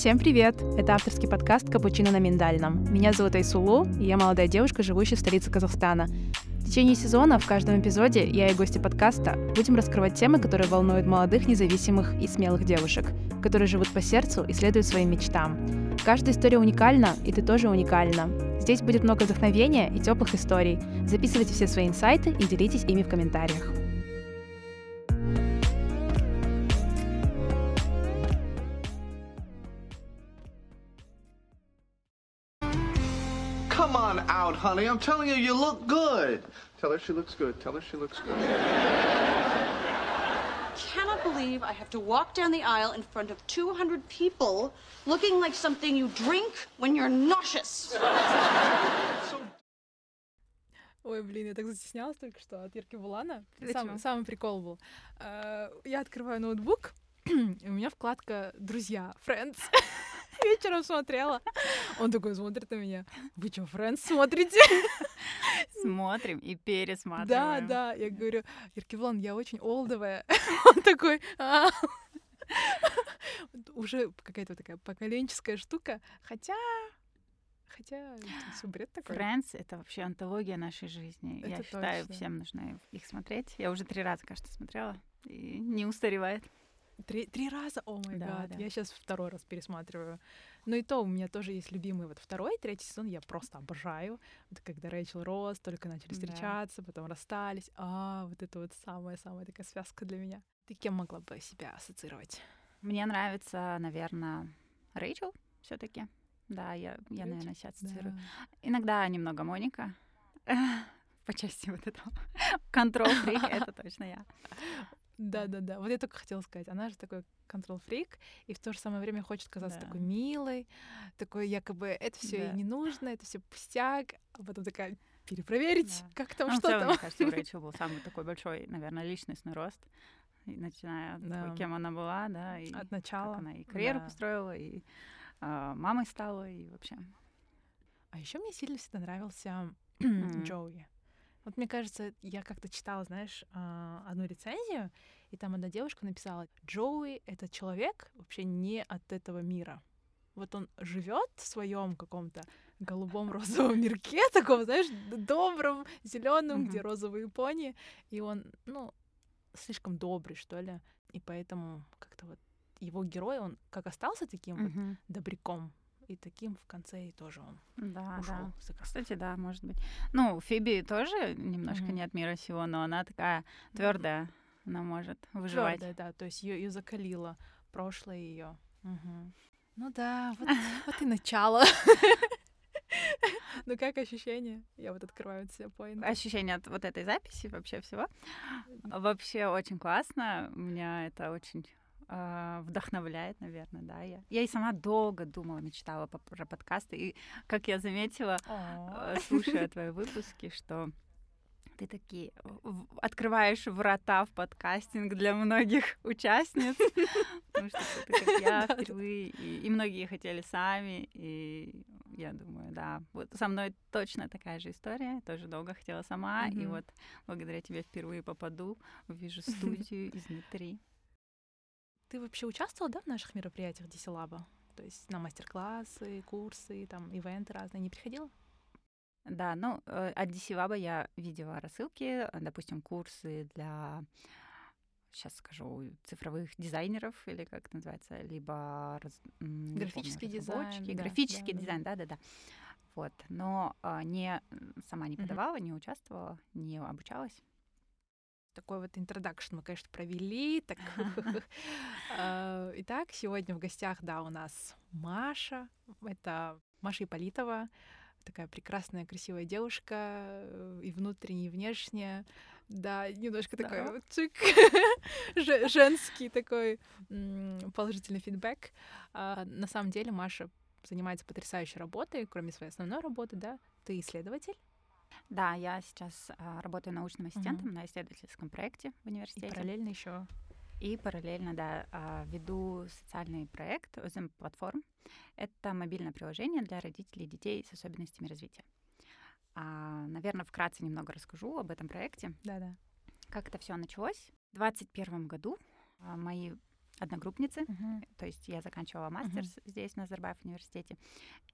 Всем привет! Это авторский подкаст «Капучино на миндальном». Меня зовут Айсулу, и я молодая девушка, живущая в столице Казахстана. В течение сезона в каждом эпизоде я и гости подкаста будем раскрывать темы, которые волнуют молодых, независимых и смелых девушек, которые живут по сердцу и следуют своим мечтам. Каждая история уникальна, и ты тоже уникальна. Здесь будет много вдохновения и теплых историй. Записывайте все свои инсайты и делитесь ими в комментариях. honey. I'm telling you, you look good. Tell her she looks good. Tell her she looks good. cannot believe I have to walk down the aisle in front of 200 people looking like something you drink when you're nauseous. Ой, блин, я так застеснялась только что от Ирки Булана. Ты Сам- чё? самый прикол был. Э, Я открываю ноутбук, и у меня вкладка «Друзья», «Friends». Вечером смотрела. Он такой смотрит на меня. Вы что, Friends смотрите? Смотрим и Да, пересматриваем. да. Я говорю, Иркивлан, я очень олдовая. Он такой, «А». Уже какая-то такая поколенческая штука. Хотя, хотя все бред такой. Friends — это вообще антология нашей жизни. Я Это считаю, точно. всем нужно их смотреть. Я уже три раза, кажется, смотрела. И не устаревает. Три, три раза, о май Да, гад. да. Я сейчас второй раз пересматриваю. Но и то у меня тоже есть любимый вот второй, третий сезон я просто обожаю. Вот когда Рэйчел Росс только начали Да. встречаться, потом расстались. А, вот это вот самая-самая такая связка для меня. Ты кем могла бы себя ассоциировать? Мне нравится, наверное, Рэйчел все таки Да, я, я Рэйчел? наверное, себя ассоциирую. Иногда немного Моника. По части вот этого. Контрол фрик — это точно я. Да, да, да. Вот я только хотела сказать, она же такой контрол-фрик, и в то же самое время хочет казаться Да. такой милой, такой якобы это все Да. ей не нужно, это все пустяк, а потом такая перепроверить, Да. как там, Ну, что целом, там. мне кажется, у Рэйчел был самый такой большой, наверное, личностный рост. И начиная от того, Да. кем она была, да, и От начала. как она и карьеру да. построила, и а, мамой стала, и вообще. А еще мне сильно всегда нравился. Джоуи. Вот мне кажется, я как-то читала, знаешь, а, одну рецензию, и там одна девушка написала, Джоуи — это человек вообще не от этого мира. Вот он живет в своем каком-то голубом розовом мирке, таком, знаешь, добром, зеленом, где розовые пони, и он, ну, слишком добрый, что ли, и поэтому как-то вот его герой, он как остался таким вот Мгм. добряком, и таким в конце и тоже он Да, ушел да. Кстати, да, может быть. Ну, Фиби тоже немножко Мгм. не от мира сего, но она такая твердая, она может выживать. Твёрдая, да, то есть ее закалило прошлое ее. Ну да, вот, вот и начало. Ну как ощущения? Я вот открываю все поинты. Ощущение от вот этой записи вообще всего. Вообще очень классно. Меня это очень а, вдохновляет, наверное, да. Я, я и сама долго думала, мечтала по- про подкасты. И как я заметила, э, слушая твои выпуски, что ты такие открываешь врата в подкастинг для многих участниц, потому что ты как я впервые, и, и многие хотели сами, и я думаю, да, вот со мной точно такая же история, тоже долго хотела сама, и Мгм. вот благодаря тебе впервые попаду, увижу студию изнутри. Ты вообще участвовала, да, в наших мероприятиях Дисилаба? То есть на мастер-классы, курсы, там, ивенты разные. Не приходила? Да, ну, э, от DC Lab я видела рассылки, допустим, курсы для, сейчас скажу, цифровых дизайнеров, или как это называется, либо раз- Графический помню, дизайн, да, графический да, дизайн, да-да-да. Вот, но а, не сама не подавала, не участвовала, не обучалась. Такой вот интродакшн мы, конечно, провели. Так. А, Итак, сегодня в гостях, да, у нас Маша. Это Маша Иполитова. Такая прекрасная, красивая девушка, э, и внутренне, и внешне. Да, немножко Да. такой вот же- женский такой положительный фидбэк. А, На самом деле Маша занимается потрясающей работой, кроме своей основной работы, да. Ты исследователь, Да, я сейчас а, работаю научным ассистентом на исследовательском проекте в и университете. параллельно еще И параллельно, да, а, веду социальный проект Озем Платформ. Это мобильное приложение для родителей и детей с особенностями развития. Наверное, вкратце немного расскажу об этом проекте. Да-да. Как это все началось? В 2021 году а, мои одногруппницы, Мгм. то есть я заканчивала мастерс здесь, на Назарбаев университете,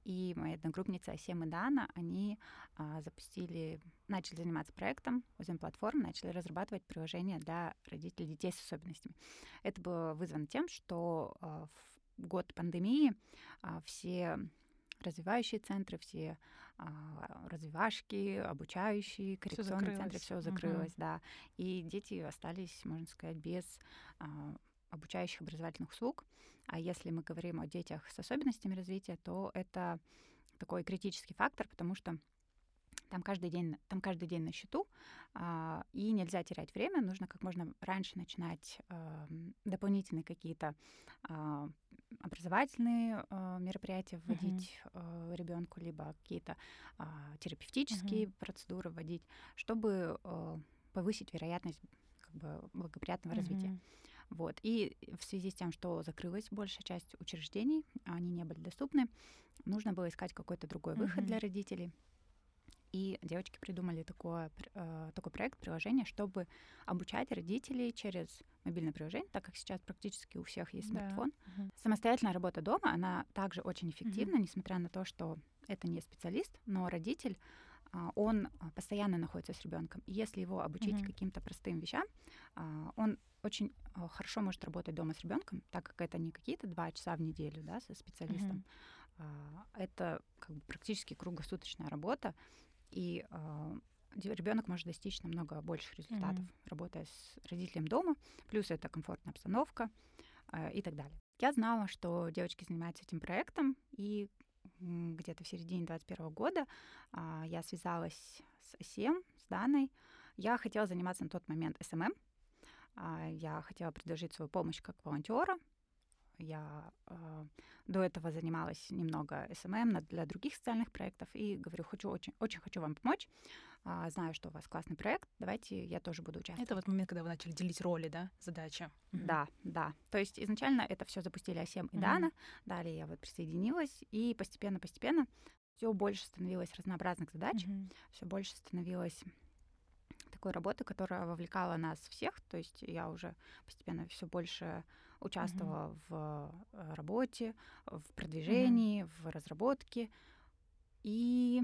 и мои одногруппницы Асем и Дана, они а, запустили, начали заниматься проектом Озим платформ, начали разрабатывать приложение для родителей детей с особенностями. Это было вызвано тем, что а, в год пандемии а, все развивающие центры, все а, развивашки, обучающие, коррекционные центры, закрылось. все закрылось, да. И дети остались, можно сказать, без а, обучающих образовательных услуг. А если мы говорим о детях с особенностями развития, то это такой критический фактор, потому что там каждый день, там каждый день на счету, а, и нельзя терять время, нужно как можно раньше начинать ам, дополнительные какие-то а, образовательные а, мероприятия вводить ребенку, либо какие-то а, терапевтические процедуры вводить, чтобы а, повысить вероятность как бы благоприятного развития. Вот. И в связи с тем, что закрылась большая часть учреждений, они не были доступны, нужно было искать какой-то другой выход Мгм. для родителей. И девочки придумали такое, э, такой проект, приложение, чтобы обучать родителей через мобильное приложение, так как сейчас практически у всех есть Да. смартфон. Мгм. Самостоятельная работа дома, она также очень эффективна, несмотря на то, что это не специалист, но родитель, он а, постоянно находится с ребенком. И если его обучить Мгм. каким-то простым вещам, а, он очень а, хорошо может работать дома с ребенком, так как это не какие-то два часа в неделю да, со специалистом. А, Это как бы практически круглосуточная работа, и ребенок может достичь намного больших результатов, Мгм. работая с родителем дома, плюс это комфортная обстановка а, и так далее. Я знала, что девочки занимаются этим проектом, и где-то в середине 2021 года а, я связалась с Асем, с Даной. Я хотела заниматься на тот момент SMM. А, Я хотела предложить свою помощь как волонтера. Я а, до этого занималась немного SMM для других социальных проектов и говорю, хочу очень, очень хочу вам помочь. А, Знаю, что у вас классный проект, давайте я тоже буду участвовать. Это вот момент, когда вы начали делить роли, да, задачи. Да, да. То есть изначально это все запустили Асем и Мгм. Дана. Далее я вот присоединилась, и постепенно-постепенно все больше становилось разнообразных задач, Мгм. все больше становилось такой работы, которая вовлекала нас всех. То есть я уже постепенно все больше участвовала в э, работе, в продвижении, в разработке. И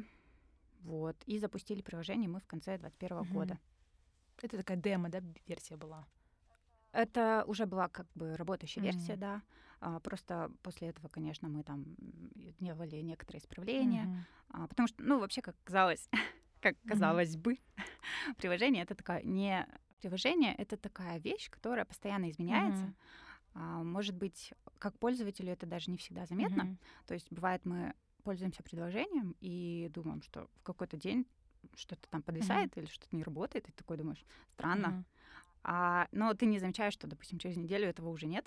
вот, и запустили приложение мы в конце 2021 Мгм. года. Это такая демо, да, версия была. Это уже была как бы работающая версия, Мгм. да. А, Просто после этого, конечно, мы там делали некоторые исправления, Мгм. а, потому что, ну, вообще, как казалось, как казалось бы, приложение это такая не приложение, это такая вещь, которая постоянно изменяется. А, Может быть, как пользователю это даже не всегда заметно. Мгм. То есть бывает, мы пользуемся приложением и думаем, что в какой-то день что-то там подвисает или что-то не работает, и ты такой думаешь, странно, Мгм. а, но ты не замечаешь, что, допустим, через неделю этого уже нет.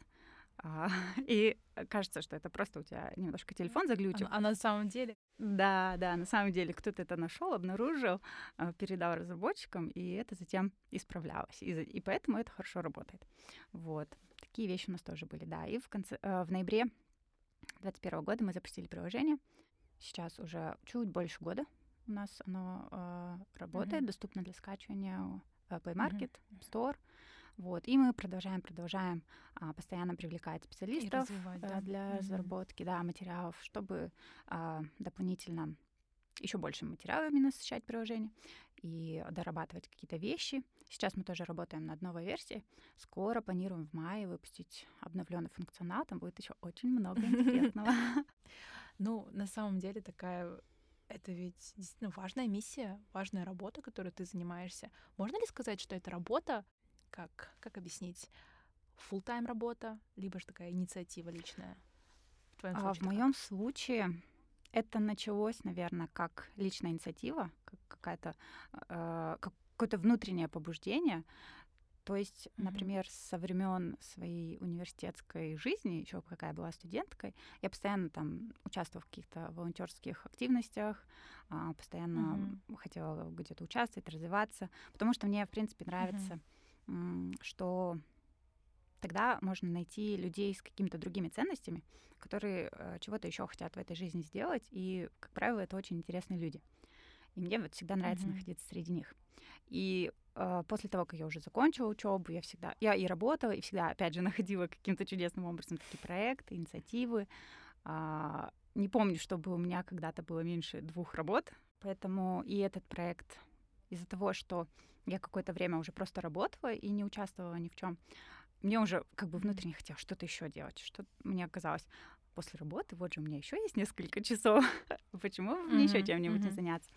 А, и кажется, что это просто у тебя немножко телефон заглючил. А, а на самом деле Да, да, на самом деле кто-то это нашел, обнаружил, а, передал разработчикам, и это затем исправлялось. И, и поэтому это хорошо работает. Вот. Такие вещи у нас тоже были, да. И в, конце, э, в ноябре 2021 года мы запустили приложение. Сейчас уже чуть больше года у нас оно э, работает, Мгм. доступно для скачивания э, Play Market, App Store. Вот. И мы продолжаем, продолжаем а, постоянно привлекать специалистов э, да. для Мгм. разработки да, материалов, чтобы а, дополнительно еще больше материалами насыщать приложение и дорабатывать какие-то вещи. Сейчас мы тоже работаем над новой версией. Скоро планируем в мае выпустить обновленный функционал. Там будет еще очень много интересного. Ну, на самом деле такая это ведь действительно важная миссия, важная работа, которой ты занимаешься. Можно ли сказать, что эта работа, как, как объяснить, full тайм работа, либо же такая инициатива личная? В твоем А случае в это как? моем случае это началось, наверное, как личная инициатива, как какая-то э, как какое-то внутреннее побуждение. То есть, Мгм. например, со времен своей университетской жизни, еще пока я была студенткой, я постоянно там участвовала в каких-то волонтерских активностях, а, постоянно хотела где-то участвовать, развиваться, потому что мне, в принципе, нравится, м, что тогда можно найти людей с какими-то другими ценностями, которые э, чего-то еще хотят в этой жизни сделать, и, как правило, это очень интересные люди. И мне вот всегда нравится Мгм. находиться среди них. И э, после того, как я уже закончила учебу, я всегда, я и работала, и всегда, опять же, находила каким-то чудесным образом такие проекты, инициативы. А, не помню, чтобы у меня когда-то было меньше двух работ, поэтому и этот проект из-за того, что я какое-то время уже просто работала и не участвовала ни в чем, мне уже как бы внутренне хотелось что-то еще делать, что мне казалось, после работы, вот же у меня еще есть несколько часов, почему мне еще чем-нибудь не заняться?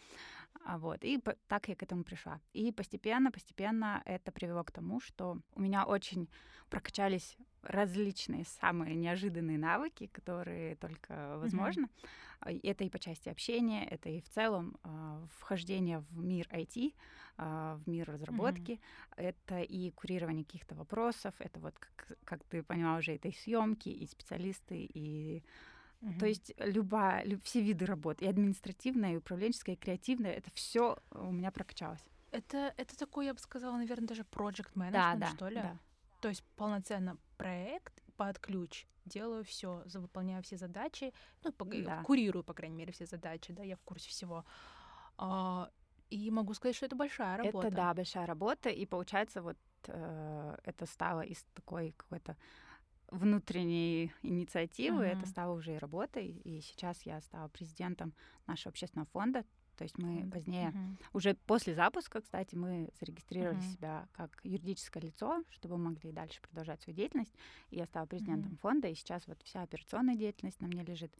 А вот, и так я к этому пришла. И постепенно, постепенно это привело к тому, что у меня очень прокачались различные самые неожиданные навыки, которые только возможно. Mm-hmm. Это и по части общения, это и в целом э, вхождение в мир IT, э, в мир разработки, mm-hmm. это и курирование каких-то вопросов, это вот, как, как ты поняла уже, это и съемки, и специалисты, и Угу. То есть любая, люб, все виды работ, и административная, и управленческая, и креативная, это все у меня прокачалось. Это, это такой, я бы сказала, наверное, даже project management, да, да, что ли? Да. То есть полноценно проект под ключ, делаю все, выполняю все задачи, ну, по, да. курирую, по крайней мере, все задачи, да, я в курсе всего. А, и могу сказать, что это большая работа. Это, да, большая работа, и получается, вот э, это стало из такой какой-то внутренней инициативы, uh-huh. это стало уже и работой, и сейчас я стала президентом нашего общественного фонда, то есть мы позднее, mm-hmm. уже после запуска, кстати, мы зарегистрировали mm-hmm. себя как юридическое лицо, чтобы мы могли дальше продолжать свою деятельность. И я стала президентом mm-hmm. фонда, и сейчас вот вся операционная деятельность на мне лежит.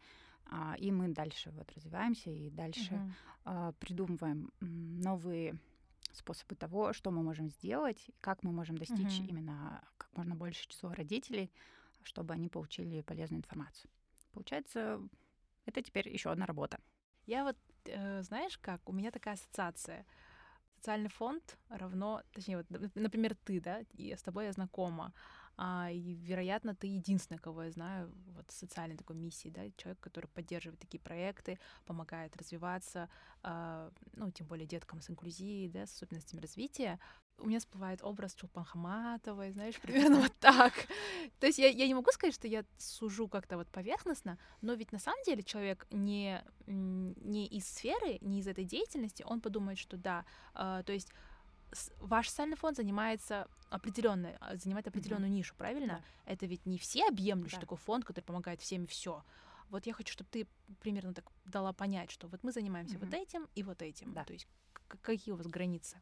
А, и мы дальше вот развиваемся и дальше mm-hmm. а, придумываем новые способы того, что мы можем сделать, как мы можем достичь mm-hmm. именно как можно больше числа родителей, чтобы они получили полезную информацию. Получается, это теперь еще одна работа. Я вот, знаешь как, у меня такая ассоциация. Социальный фонд равно, точнее, вот, например, ты, да, и с тобой я знакома, а, и, вероятно, ты единственная, кого я знаю вот социальной такой миссии, да, человек, который поддерживает такие проекты, помогает развиваться, а, ну, тем более деткам с инклюзией, да, с особенностями развития. У меня всплывает образ Чулпан Хаматовой, знаешь, примерно вот так. То есть я, я не могу сказать, что я сужу как-то вот поверхностно, но ведь на самом деле человек не, не из сферы, не из этой деятельности, он подумает, что да, э, то есть ваш социальный фонд занимается определенной, а, занимает определенную mm-hmm. нишу, правильно? Да. Это ведь не все объемлющий да. такой фонд, который помогает всем и все. Вот я хочу, чтобы ты примерно так дала понять, что вот мы занимаемся mm-hmm. вот этим и вот этим. Да. То есть какие у вас границы?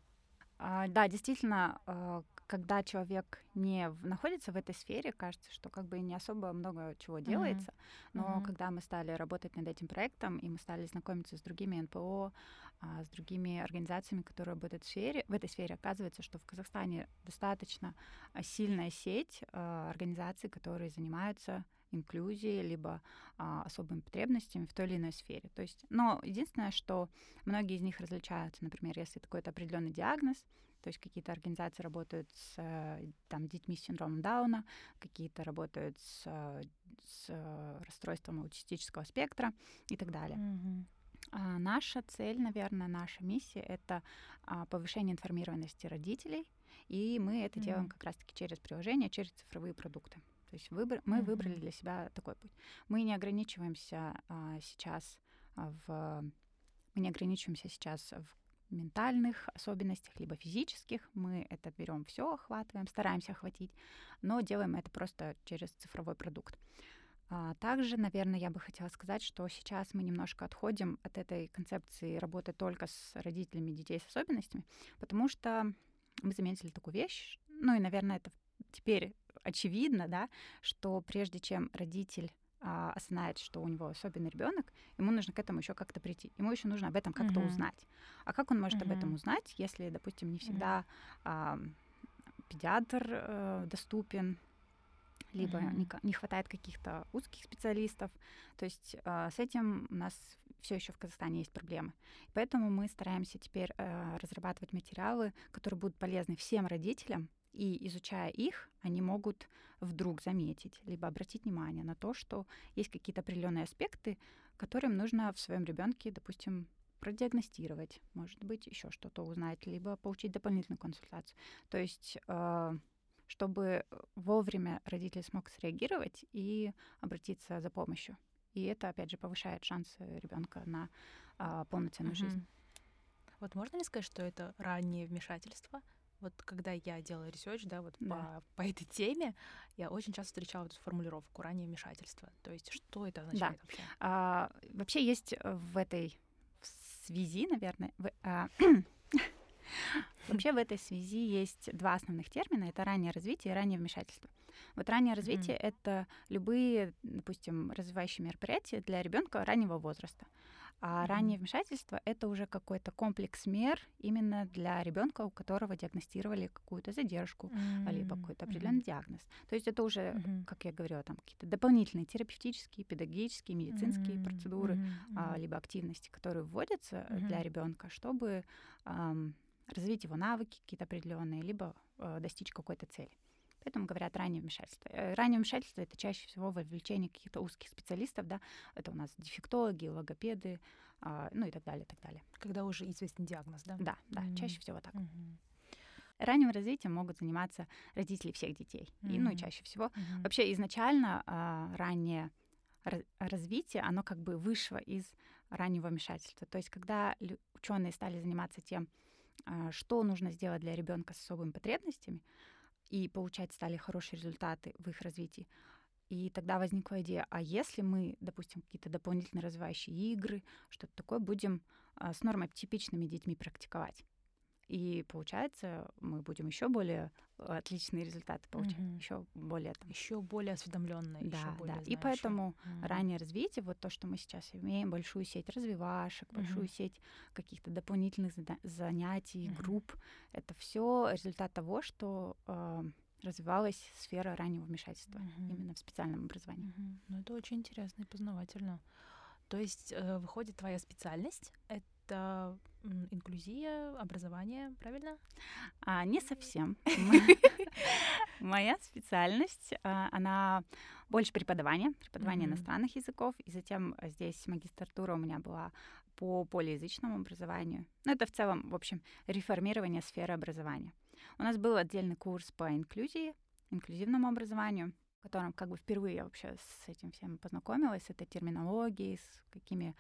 А, да, действительно, а, когда человек не находится в этой сфере, кажется, что как бы не особо много чего делается. Mm-hmm. Но mm-hmm. когда мы стали работать над этим проектом, и мы стали знакомиться с другими НПО, а, с другими организациями, которые работают в, сфере, в этой сфере, оказывается, что в Казахстане достаточно сильная сеть организаций, которые занимаются инклюзией, либо а, особыми потребностями в той или иной сфере. То есть, но единственное, что многие из них различаются, например, если какой-то определенный диагноз, то есть какие-то организации работают с там, детьми с синдромом Дауна, какие-то работают с, с расстройством аутистического спектра и так далее. Mm-hmm. А наша цель, наверное, наша миссия — это а, повышение информированности родителей, и мы это mm-hmm. делаем как раз-таки через приложение, через цифровые продукты. То есть выбор, мы mm-hmm. выбрали для себя такой путь. Мы не ограничиваемся а, сейчас в мы не ограничиваемся сейчас в ментальных особенностях, либо физических. Мы это берем все, охватываем, стараемся охватить, но делаем это просто через цифровой продукт. А также, наверное, я бы хотела сказать, что сейчас мы немножко отходим от этой концепции работы только с родителями детей с особенностями, потому что мы заметили такую вещь, ну и, наверное, это теперь очевидно, да, что прежде чем родитель а, осознает, что у него особенный ребенок, ему нужно к этому еще как-то прийти. Ему еще нужно об этом как-то uh-huh. узнать. А как он может uh-huh. об этом узнать, если, допустим, не всегда uh-huh. а, педиатр а, доступен, либо uh-huh. не, не хватает каких-то узких специалистов. То есть а, с этим у нас все еще в Казахстане есть проблемы. Поэтому мы стараемся теперь а, разрабатывать материалы, которые будут полезны всем родителям, и изучая их, они могут вдруг заметить, либо обратить внимание на то, что есть какие-то определенные аспекты, которым нужно в своем ребенке, допустим, продиагностировать, может быть, еще что-то узнать, либо получить дополнительную консультацию. То есть э, чтобы вовремя родитель смог среагировать и обратиться за помощью. И это, опять же, повышает шансы ребенка на а, полноценную угу. жизнь. Вот можно ли сказать, что это раннее вмешательство? Вот когда я делала research, да, вот Да. По, по этой теме, я очень часто встречала эту формулировку раннее вмешательство. То есть что это означает вообще? А, вообще есть э, в этой связи, наверное, в- а, вообще в этой связи есть два основных термина. Это раннее развитие и раннее вмешательство. Вот раннее развитие — это любые, допустим, развивающие мероприятия для ребенка раннего возраста. А Мгм. раннее вмешательство это уже какой-то комплекс мер именно для ребенка, у которого диагностировали какую-то задержку, а, либо какой-то определенный диагноз. То есть это уже, мгм. как я говорила, там какие-то дополнительные терапевтические, педагогические, медицинские М, процедуры, мгм, а, либо активности, которые вводятся э, для ребенка, чтобы ам, развить его навыки какие-то определенные, либо э, достичь какой-то цели. Поэтому говорят раннее вмешательство. Э, Раннее вмешательство это чаще всего вовлечение каких-то узких специалистов, да, это у нас дефектологи, логопеды, а, ну и так далее, так далее. Когда уже известен диагноз, да? Да, да, чаще М. всего так. Мгм. Ранним развитием могут заниматься родители всех детей. И, ну и чаще всего Мгм. Вообще изначально а, раннее ра- развитие, оно как бы вышло из раннего вмешательства. То есть когда ученые стали заниматься тем, а, что нужно сделать для ребенка с особыми потребностями, и получать стали хорошие результаты в их развитии, и тогда возникла идея, а если мы, допустим, какие-то дополнительные развивающие игры, что-то такое будем а, с нормотипичными детьми практиковать. И получается, мы будем еще более э, отличные результаты получать, Мгм. еще более там, еще более осведомленная, еще да, более да. И знающая. поэтому Мгм. раннее развитие, вот то, что мы сейчас имеем, большую сеть развивашек, большую Мгм. сеть каких-то дополнительных занятий, Мгм. групп, это все результат того, что э, развивалась сфера раннего вмешательства Мгм. именно в специальном образовании. Мгм. Ну, это очень интересно и познавательно. То есть, э, выходит, твоя специальность — это м, инклюзия, образование, правильно? А, не совсем. Моя специальность, а, она больше преподавание, преподавание иностранных языков, и затем а, здесь магистратура у меня была по полиязычному образованию. Ну, это в целом, в общем, реформирование сферы образования. У нас был отдельный курс по инклюзии, инклюзивному образованию, в котором как бы впервые я вообще с этим всем познакомилась, с этой терминологией, с какими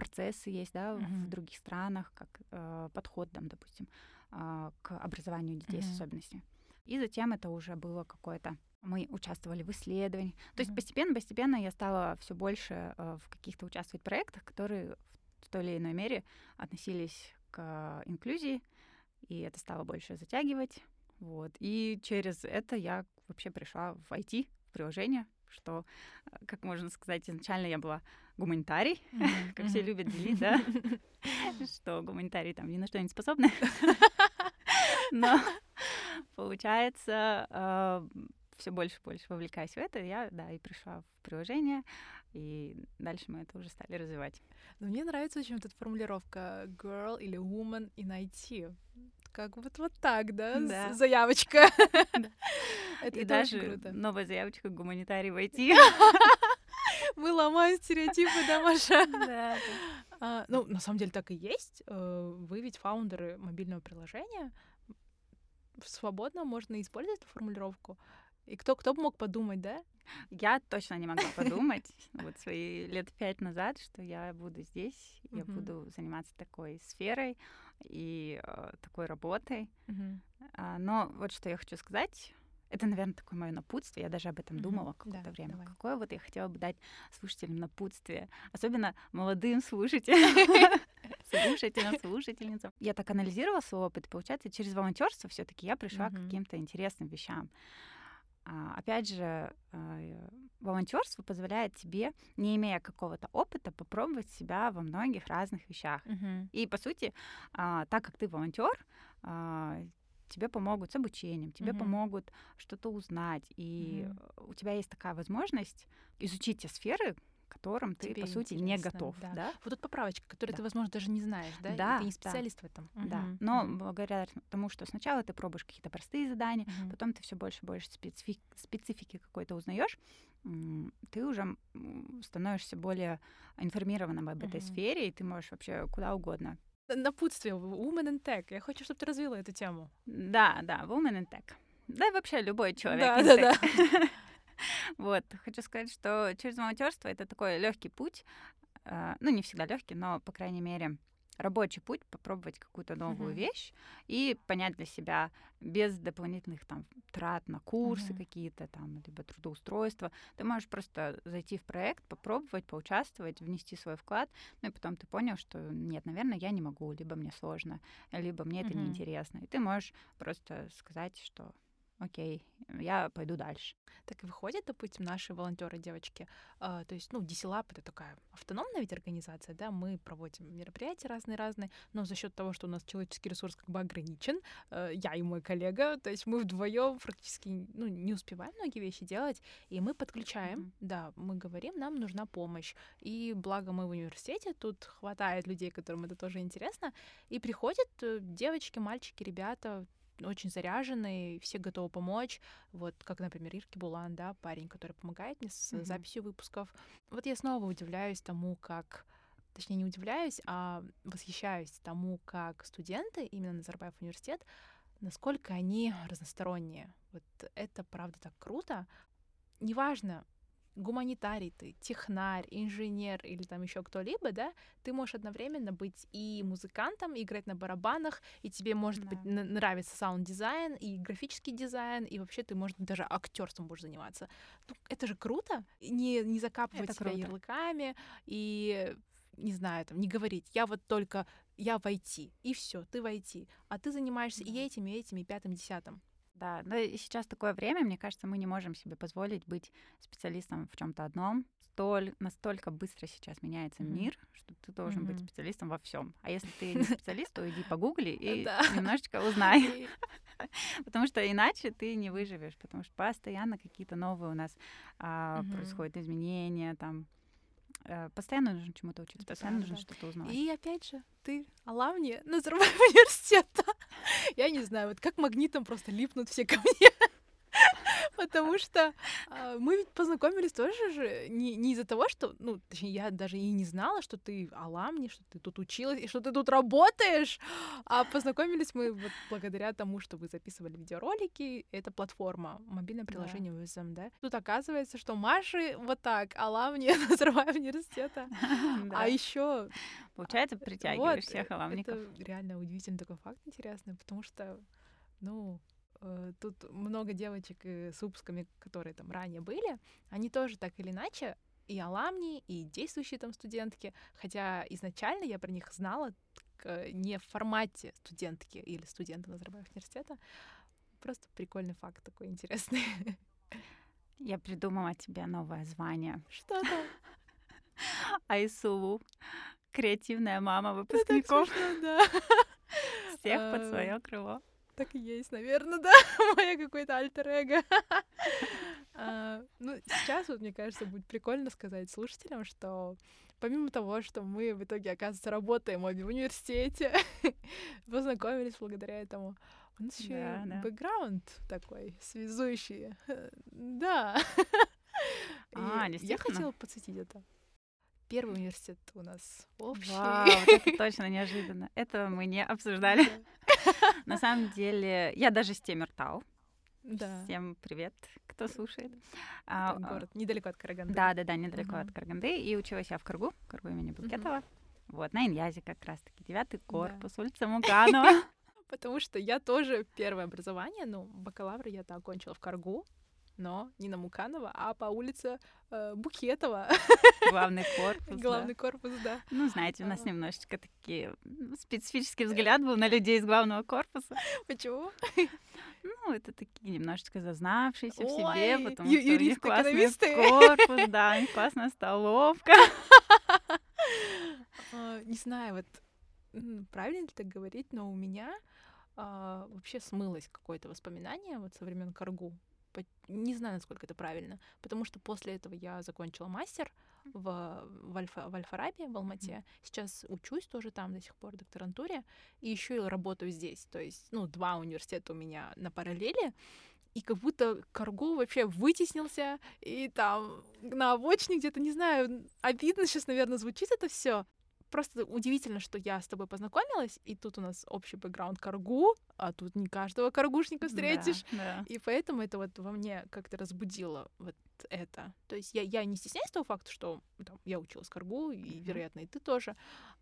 процессы есть, да, в Мгм. других странах, как э, подход, там, допустим, а, к образованию детей с Мгм. особенностями. И затем это уже было какое-то... Мы участвовали в исследовании. То есть Мгм. постепенно-постепенно я стала все больше э, в каких-то участвовать проектах, которые в той или иной мере относились к инклюзии, и это стало больше затягивать. Вот. И через это я вообще пришла в IT, в приложение, что, э, как можно сказать, изначально я была гуманитарий, как все любят делить, да, что гуманитарии там ни на что не способны. Но получается, все больше и больше вовлекаюсь в это, я, да, и пришла в приложение, и дальше мы это уже стали развивать. Но мне нравится очень вот эта формулировка girl или woman in IT. Как вот, вот так, да? Да. Заявочка. Это и это очень даже круто. новая заявочка гуманитарий войти. Мы ломаем стереотипы, да, Маша? Да, А, Ну, на самом деле так и есть. Э, Вы ведь фаундеры мобильного приложения. Свободно можно использовать эту формулировку. И кто, кто бы мог подумать, да? Я точно не могла подумать вот свои лет пять назад, что я буду здесь, я буду заниматься такой сферой и э, такой работой. А, но вот что я хочу сказать, это, наверное, такое мое напутствие. Я даже об этом думала какое-то Да, время. давай. Какое вот я хотела бы дать слушателям напутствие, особенно молодым слушателям. Слушателям, слушательницам. Я так анализировала свой опыт, получается, через волонтерство все-таки я пришла к каким-то интересным вещам. А, опять же, волонтерство позволяет тебе, не имея какого-то опыта, попробовать себя во многих разных вещах. И по сути, а, так как ты волонтер, а, тебе помогут с обучением, тебе Мгм. помогут что-то узнать, и э, у тебя есть такая возможность изучить те сферы, которым ты, Тебе по сути, не готов. да. Да? Вот тут поправочка, которую Да. ты, возможно, даже не знаешь, да? И Да, Ты не да. специалист в этом. Да. Мгм. Но благодаря тому, что сначала ты пробуешь какие-то простые задания, Мгм. потом ты все больше и больше специфи- специфики какой-то узнаешь, ты уже становишься более информированным об этой Мгм. сфере, и ты можешь вообще куда угодно Напутствие. Woman in Tech. Я хочу, чтобы ты развила эту тему. Да, да, woman in tech. Да и вообще любой человек. Да, да, да. Вот, хочу сказать, что через волонтерство это такой легкий путь. э, Ну, не всегда легкий, но, по крайней мере, рабочий путь, попробовать какую-то новую Мгм. вещь и понять для себя без дополнительных там трат на курсы Мгм. какие-то там, либо трудоустройства. Ты можешь просто зайти в проект, попробовать, поучаствовать, внести свой вклад, ну и потом ты понял, что нет, наверное, я не могу, либо мне сложно, либо мне это Мгм. неинтересно. И ты можешь просто сказать, что окей, я пойду дальше. Так и выходит, допустим, наши волонтеры, девочки. а, то есть, ну, DCLab — это такая автономная ведь организация, да, мы проводим мероприятия разные-разные, но за счет того, что у нас человеческий ресурс как бы ограничен, э, я и мой коллега, то есть мы вдвоем практически ну, не успеваем многие вещи делать, и мы подключаем, Мгм. да, мы говорим, нам нужна помощь. И благо мы в университете, тут хватает людей, которым это тоже интересно, и приходят э, девочки, мальчики, ребята, очень заряженные, все готовы помочь. Вот как, например, Еркебулан, да, парень, который помогает мне с Мгм. записью выпусков. Вот я снова удивляюсь тому, как точнее, не удивляюсь, а восхищаюсь тому, как студенты, именно Назарбаев университет, насколько они разносторонние. Вот это правда так круто. Неважно, гуманитарий ты, технарь, инженер или там еще кто-либо, да, ты можешь одновременно быть и музыкантом, и играть на барабанах, и тебе может быть Да. н- нравится sound design, и графический дизайн, и вообще ты, может быть, даже актерством будешь заниматься. Ну, это же круто, не, не закапывать Это себя круто. ярлыками и не знаю, там, не говорить, я вот только, я в IT, и все, ты в IT, а ты занимаешься и Да. этим, и этим, и пятым, десятым. Да, и сейчас такое время, мне кажется, мы не можем себе позволить быть специалистом в чем-то одном. Столь, настолько быстро сейчас меняется Мгм. мир, что ты должен быть Мгм. специалистом во всем. А если ты не специалист, то иди погугли и немножечко узнай. Потому что иначе ты не выживешь, потому что постоянно какие-то новые у нас а, происходят изменения, там постоянно нужно чему-то учиться, Это постоянно нужно правда. что-то узнавать. И опять же, ты алавни Назарбаев университета. Я не знаю, вот как магнитом просто липнут все ко мне. Потому что а, мы ведь познакомились тоже же не, не из-за того, что, ну, точнее, я даже и не знала, что ты аламни, что ты тут училась и что ты тут работаешь, а познакомились мы вот благодаря тому, что вы записывали видеоролики. Это платформа, мобильное Да. приложение USM, да? Тут оказывается, что Маши вот так, аламни Назарбаев университета. Да. А еще Получается, притягиваешь вот, всех аламников. Это реально удивительный такой факт интересный, потому что, ну, тут много девочек э, с выпусками, которые там ранее были, они тоже так или иначе и аламни, и действующие там студентки, хотя изначально я про них знала не в формате студентки или студента Назарбаев университета. Просто прикольный факт такой интересный. Я придумала тебе новое звание. Что там? Айсулу. Креативная мама Ну, так выпускников. смешно, да. Всех под А, свое крыло. Так и есть, наверное, да. Моя какой-то альтер-эго. А, Ну, сейчас вот, мне кажется, будет прикольно сказать слушателям, что помимо того, что мы в итоге, оказывается, работаем обе в университете, познакомились благодаря этому, у нас еще Да, да. бэкграунд такой, связующий. Да. А, Я хотела подсветить это. Первый университет у нас общий. Вау, вот это точно неожиданно. Этого мы не обсуждали. Да. На самом деле, я даже с Темиртау. Да. Всем привет, кто слушает. А, город недалеко от Караганды. Да, да, да, недалеко Мгм. от Караганды. И училась я в Каргу, Каргу имени Букетова. Вот, на Иньязе как раз-таки, девятый корпус, улица Муканова. Потому что я тоже первое образование, ну, бакалавр я-то окончила в Каргу, но не на Муканова, а по улице э, Букетова, Главный корпус. да. главный корпус, да. Ну, знаете, у нас А. немножечко такие специфический взгляд был на людей из главного корпуса. Почему? Ну, это такие немножечко зазнавшиеся в себе, Ой, потому что у них классный экономисты. корпус, да, у них классная столовка. А, Не знаю, вот правильно ли так говорить, но у меня а, вообще смылось какое-то воспоминание вот со времен Каргу. Не знаю, насколько это правильно, потому что после этого я закончила мастер в, в, Альфа, в Альфа-Рабе, в Алмате. Сейчас учусь тоже там до сих пор в докторантуре, и еще и работаю здесь. То есть, ну, два университета у меня на параллели, и как будто Каргу вообще вытеснился, и там на обочине где-то, не знаю, обидно сейчас, наверное, звучит это все. Просто удивительно, что я с тобой познакомилась, и тут у нас общий бэкграунд Каргу, а тут не каждого каргушника встретишь. Да, да. И поэтому это вот во мне как-то разбудило вот это? То есть я, я не стесняюсь того факта, что там, я училась Каргу, и, вероятно, и ты тоже,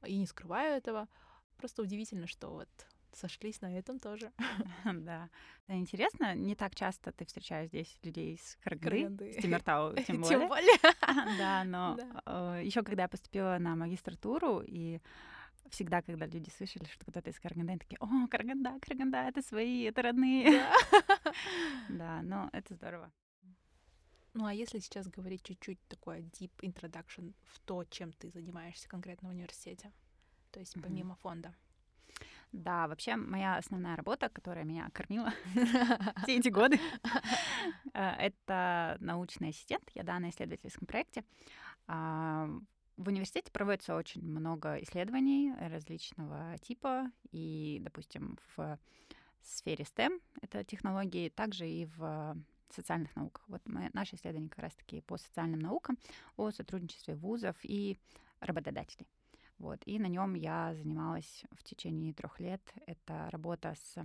и не скрываю этого. Просто удивительно, что вот сошлись на этом тоже. Да. Интересно, не так часто ты встречаешь здесь людей Каргы, Караганды. с Тимиртау, тем более. Тем более. Да, но Да. еще когда я поступила на магистратуру, и всегда, когда люди слышали, что кто-то из Караганды, они такие, о, Караганда, Караганда, это свои, это родные. Да, но это здорово. Ну а если сейчас говорить чуть-чуть такое deep introduction в то, чем ты занимаешься конкретно в университете, то есть помимо фонда. Да, вообще моя основная работа, которая меня кормила все эти годы, э, это научный ассистент. Я да, на исследовательском проекте. А, В университете проводится очень много исследований различного типа. И, допустим, в сфере STEM, это технологии, также и в социальных науках. Вот мы, наши исследования как раз-таки по социальным наукам, о сотрудничестве вузов и работодателей. Вот. И на нем я занималась в течение трех лет. Это работа с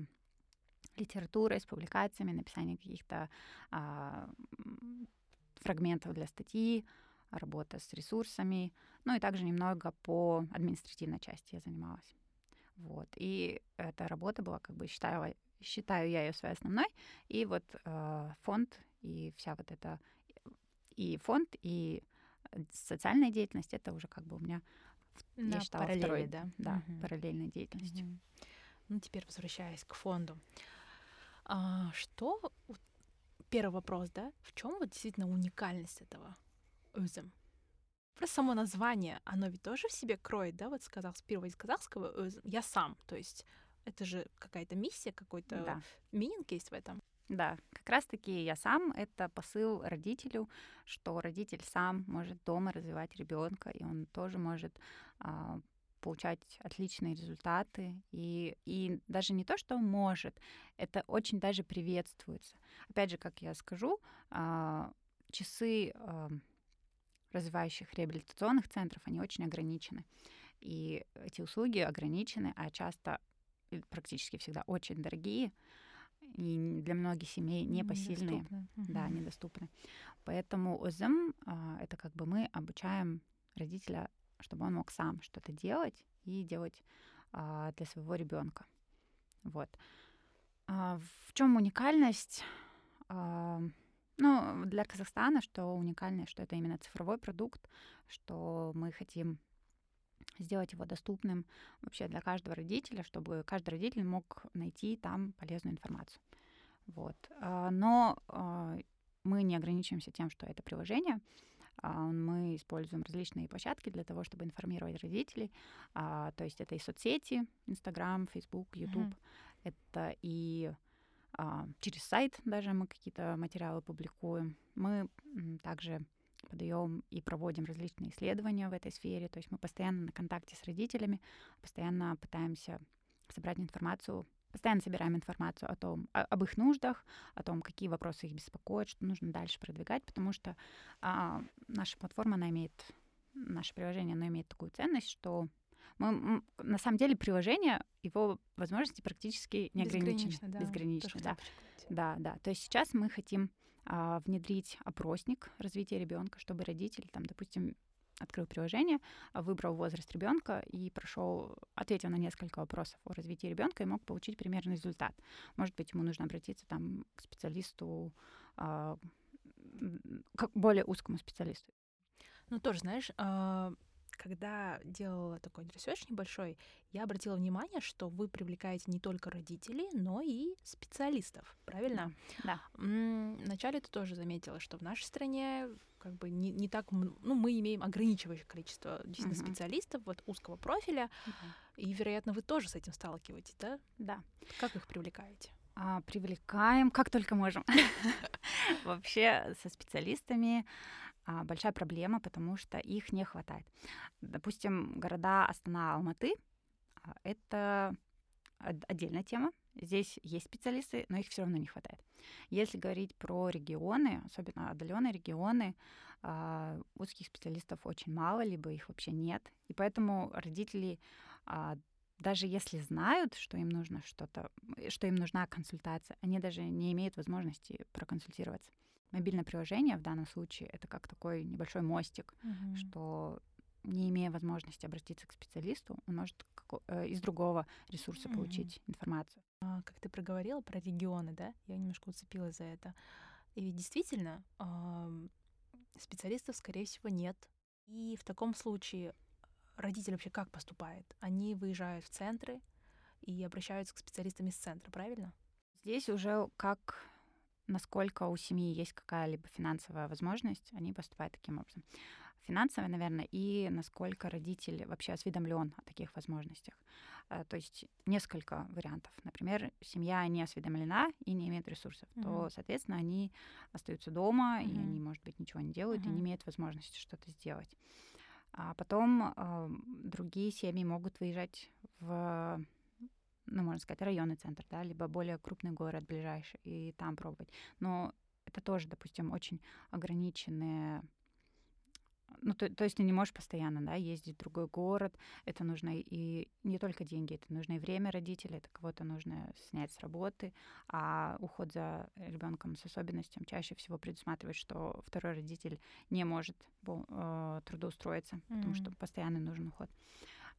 литературой, с публикациями, написание каких-то а, фрагментов для статьи, работа с ресурсами, ну и также немного по административной части я занималась. Вот. И эта работа была, как бы, считаю, считаю я ее своей основной. И вот э, фонд и вся вот эта и фонд, и социальная деятельность, это уже как бы у меня я На считала, параллели, второй, да? да, Мгм. параллельной деятельностью. Мгм. Ну, теперь возвращаясь к фонду. А, что... Первый вопрос, да? В чем вот действительно уникальность этого УЗМ? Просто само название, оно ведь тоже в себе кроет, да? Вот сказал, перевод из казахского «я сам». То есть это же какая-то миссия, какой-то Да. мининг есть в этом. Да, как раз-таки я сам это посыл родителю, что родитель сам может дома развивать ребенка, и он тоже может а, получать отличные результаты. И, и даже не то, что может, это очень даже приветствуется. Опять же, как я скажу, а, часы а, развивающих реабилитационных центров, они очень ограничены. И эти услуги ограничены, а часто и практически всегда очень дорогие и для многих семей непосильные, Недоступно. да, недоступны. Поэтому ОЗМ а, это как бы мы обучаем родителя, чтобы он мог сам что-то делать и делать а, для своего ребенка. Вот. А, в чем уникальность? Ну, для Казахстана, что уникальное, что это именно цифровой продукт, что мы хотим сделать его доступным вообще для каждого родителя, чтобы каждый родитель мог найти там полезную информацию. Вот. А, Но а, мы не ограничиваемся тем, что это приложение. А, Мы используем различные площадки для того, чтобы информировать родителей. То есть это и соцсети, Инстаграм, Фейсбук, Ютуб. Мгм. Это и через сайт даже мы какие-то материалы публикуем. Мы также подаем и проводим различные исследования в этой сфере. То есть мы постоянно на контакте с родителями, постоянно пытаемся собрать информацию, постоянно собираем информацию о том, о- об их нуждах, о том, какие вопросы их беспокоят, что нужно дальше продвигать, потому что а, наша платформа, она имеет, наше приложение, оно имеет такую ценность, что мы, на самом деле приложение, его возможности практически не ограничены. Безгранично, да. Безгранично, да. подчеркнуть. Да, да. То есть сейчас мы хотим внедрить опросник развития ребенка, чтобы родитель, там, допустим, открыл приложение, а, выбрал возраст ребенка и прошел, ответил на несколько вопросов о развитии ребенка и мог получить примерный результат. Может быть, ему нужно обратиться там к специалисту, а, к более узкому специалисту. Ну, тоже, знаешь, а, когда делала такой research небольшой, я обратила внимание, что вы привлекаете не только родителей, но и специалистов, правильно? Да. Вначале ты тоже заметила, что в нашей стране как бы не, не так, ну, мы имеем ограничивающее количество действительно Мгм. специалистов вот узкого профиля, и, вероятно, вы тоже с этим сталкиваетесь, да? Да. Как их привлекаете? А, привлекаем как только можем. Вообще со специалистами большая проблема, потому что их не хватает. Допустим, города Астана, Алматы а, — это от- отдельная тема. Здесь есть специалисты, но их все равно не хватает. Если говорить про регионы, особенно отдаленные регионы, а, узких специалистов очень мало, либо их вообще нет. И поэтому родители а, даже если знают, что им нужно что-то, что им нужна консультация, они даже не имеют возможности проконсультироваться. Мобильное приложение в данном случае это как такой небольшой мостик, Мгм. что не имея возможности обратиться к специалисту, он может э, из другого ресурса Мгм. получить информацию. А, Как ты проговорила про регионы, да? Я немножко уцепилась за это. И ведь действительно, специалистов, скорее всего, нет. И в таком случае родители вообще как поступают? Они выезжают в центры и обращаются к специалистам из центра, правильно? Здесь уже как насколько у семьи есть какая-либо финансовая возможность, они поступают таким образом. Финансовая, наверное, и насколько родитель вообще осведомлен о таких возможностях. А, То есть несколько вариантов. Например, семья не осведомлена и не имеет ресурсов, то, Мгм. соответственно, они остаются дома, и Мгм. они, может быть, ничего не делают и Мгм. не имеют возможности что-то сделать. А потом а, другие семьи могут выезжать в ну, можно сказать, районный центр, да, либо более крупный город ближайший, и там пробовать. Но это тоже, допустим, очень ограниченные ну, то, то есть ты не можешь постоянно, да, ездить в другой город, это нужно и не только деньги, это нужно и время родителей, это кого-то нужно снять с работы, а уход за ребенком с особенностями чаще всего предусматривает, что второй родитель не может э, трудоустроиться, потому что Мгм. постоянно нужен уход.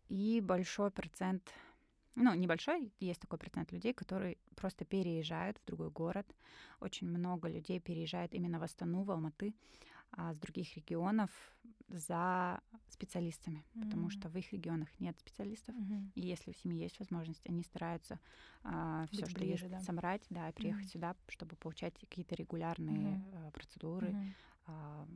И большой процент ну, небольшой, есть такой процент людей, которые просто переезжают в другой город. Очень много людей переезжает именно в Астану, в Алматы, а, с других регионов за специалистами, потому М. что в их регионах нет специалистов. Мгм. И если у семьи есть возможность, они стараются все, Быть что ближе, есть, да. собрать, да, и приехать Мгм. сюда, чтобы получать какие-то регулярные Мгм. э, процедуры, Мгм. а,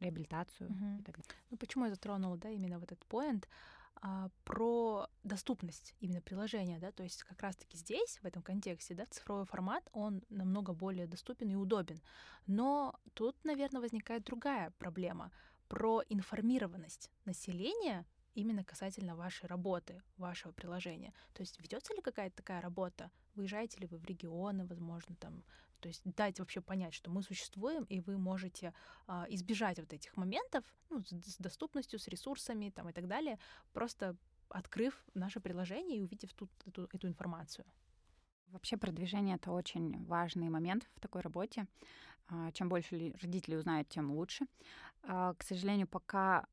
реабилитацию Мгм. и так далее. Ну, почему я затронула, да, именно вот этот поинт а, про доступность именно приложения, да, то есть как раз-таки здесь, в этом контексте, да, цифровой формат, он намного более доступен и удобен. Но тут, наверное, возникает другая проблема про информированность населения именно касательно вашей работы, вашего приложения. То есть ведется ли какая-то такая работа? Выезжаете ли вы в регионы, возможно, там, то есть дать вообще понять, что мы существуем, и вы можете а, избежать вот этих моментов ну, с, с доступностью, с ресурсами там, и так далее, просто открыв наше приложение и увидев тут эту, эту информацию. Вообще продвижение — это очень важный момент в такой работе. А, Чем больше ли- родителей узнают, тем лучше. А, К сожалению, пока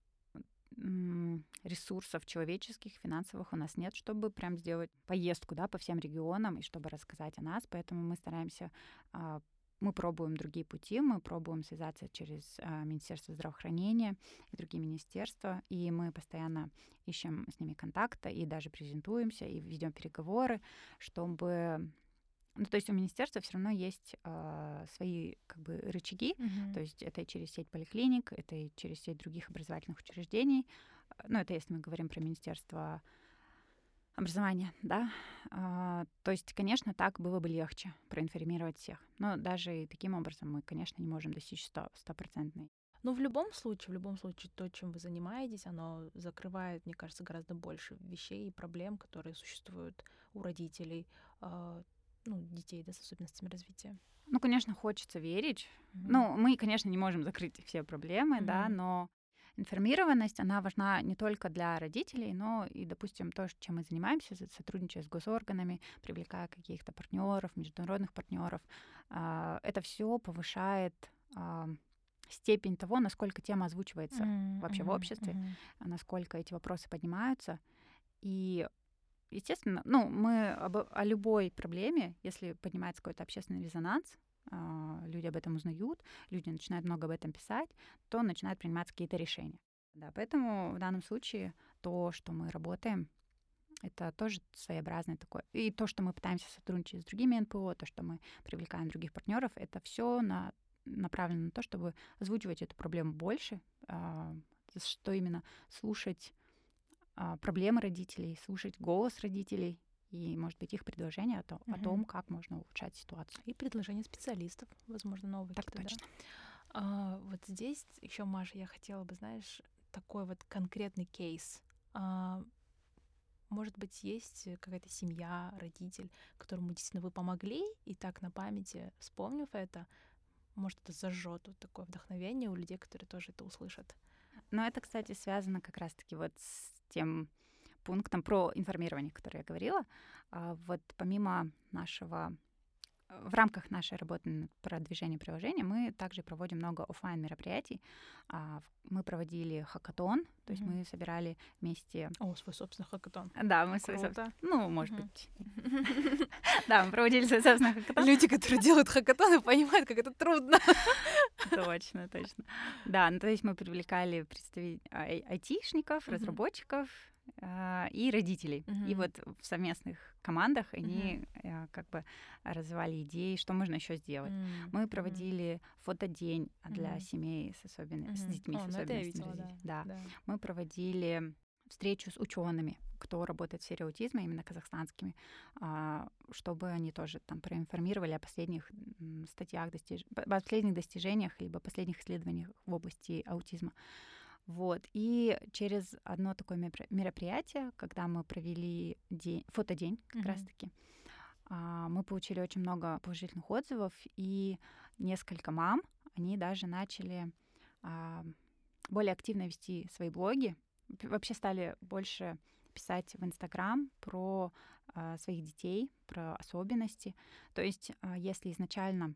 ресурсов человеческих, финансовых у нас нет, чтобы прям сделать поездку да, по всем регионам и чтобы рассказать о нас. Поэтому мы стараемся а, мы пробуем другие пути, мы пробуем связаться через а, Министерство здравоохранения и другие министерства, и мы постоянно ищем с ними контакта и даже презентуемся и ведем переговоры, чтобы ну, то есть у министерства все равно есть а, свои как бы рычаги, то есть это и через сеть поликлиник, это и через сеть других образовательных учреждений. Ну, это если мы говорим про Министерство образования, да. А, то есть, конечно, так было бы легче проинформировать всех. Но даже и таким образом мы, конечно, не можем достичь сто- стопроцентной. Но в любом случае, в любом случае, то, чем вы занимаетесь, оно закрывает, мне кажется, гораздо больше вещей и проблем, которые существуют у родителей, а, ну, детей да, с особенностями развития. Ну, конечно, хочется верить. Мгм. Ну, мы, конечно, не можем закрыть все проблемы, да, Мгм. но информированность, она важна не только для родителей, но и, допустим, то, чем мы занимаемся, за- сотрудничая с госорганами, привлекая каких-то партнеров, международных партнеров, это все повышает а, степень того, насколько тема озвучивается Мгм, вообще в обществе, мгм. насколько эти вопросы поднимаются. И, естественно, ну, мы об- о любой проблеме, если поднимается какой-то общественный резонанс, а, люди об этом узнают, люди начинают много об этом писать, то начинают приниматься какие-то решения. Да, поэтому в данном случае то, что мы работаем, это тоже своеобразное такое. И то, что мы пытаемся сотрудничать с другими НПО, то, что мы привлекаем других партнеров, это все на, направлено на то, чтобы озвучивать эту проблему больше, а, что именно слушать проблемы родителей, слушать голос родителей и, может быть, их предложения о, том, о Мгм. том, как можно улучшать ситуацию. И предложения специалистов, возможно, новые Так какие-то, да? точно. А, вот здесь еще, Маша, я хотела бы, знаешь, такой вот конкретный кейс. А, может быть, есть какая-то семья, родитель, которому действительно вы помогли, и так на памяти, вспомнив это, может, это зажжет вот такое вдохновение у людей, которые тоже это услышат. Но это, кстати, связано как раз-таки вот с тем пунктом про информирование, который я говорила. А, Вот помимо нашего в рамках нашей работы над продвижением приложения мы также проводим много оффлайн мероприятий. А, Мы проводили хакатон, то есть Мгм. мы собирали вместе... О, свой собственный хакатон. Да, мы свой соб- Круто. Ну, может Мгм. быть. Да, мы проводили свой собственный хакатон. Люди, которые делают хакатоны, понимают, как это трудно. Точно, точно. Да, ну то есть мы привлекали представителей айтишников, разработчиков а, и родителей. И вот в совместных командах они э, как бы развивали идеи, что можно еще сделать. Мы проводили фотодень для семей с особенностями, с детьми О, с ну особенностями. видела. Да. Мы проводили встречу с учеными, кто работает в сфере аутизма, именно казахстанскими, а, чтобы они тоже там проинформировали о последних статьях, достиж... по- последних достижениях, либо последних исследованиях в области аутизма. Вот. И через одно такое меропри- мероприятие, когда мы провели день, фотодень как Мгм. раз-таки, а, мы получили очень много положительных отзывов, и несколько мам, они даже начали а, более активно вести свои блоги, вообще стали больше писать в Инстаграм про а, своих детей, про особенности. То есть, а, если изначально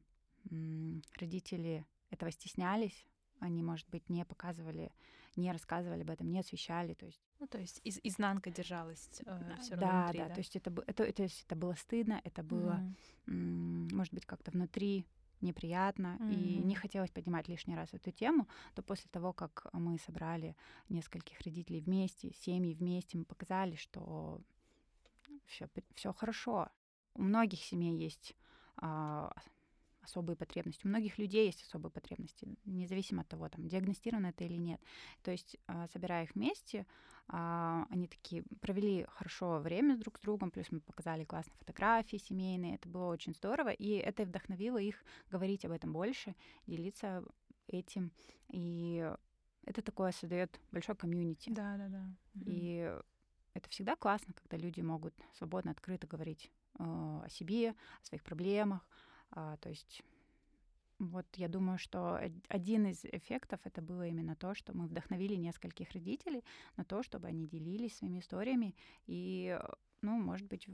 м, родители этого стеснялись, они, может быть, не показывали, не рассказывали об этом, не освещали, то есть Ну, то есть из- изнанка держалась все равно да, внутри, да, то есть это, это, это, это было стыдно, это было, м, может быть, как-то внутри неприятно, и не хотелось поднимать лишний раз эту тему, то после того, как мы собрали нескольких родителей вместе, семьи вместе, мы показали, что все, хорошо. У многих семей есть а, особые потребности, у многих людей есть особые потребности, независимо от того, там, диагностировано это или нет. То есть, а, собирая их вместе, они такие провели хорошо время друг с другом, плюс мы показали классные фотографии семейные, это было очень здорово, и это вдохновило их говорить об этом больше, делиться этим, и это такое создает большой комьюнити. Да, да, да. И это всегда классно, когда люди могут свободно, открыто говорить э, о себе, о своих проблемах. А, то есть вот я думаю, что од- один из эффектов это было именно то, что мы вдохновили нескольких родителей на то, чтобы они делились своими историями. И, ну, может быть,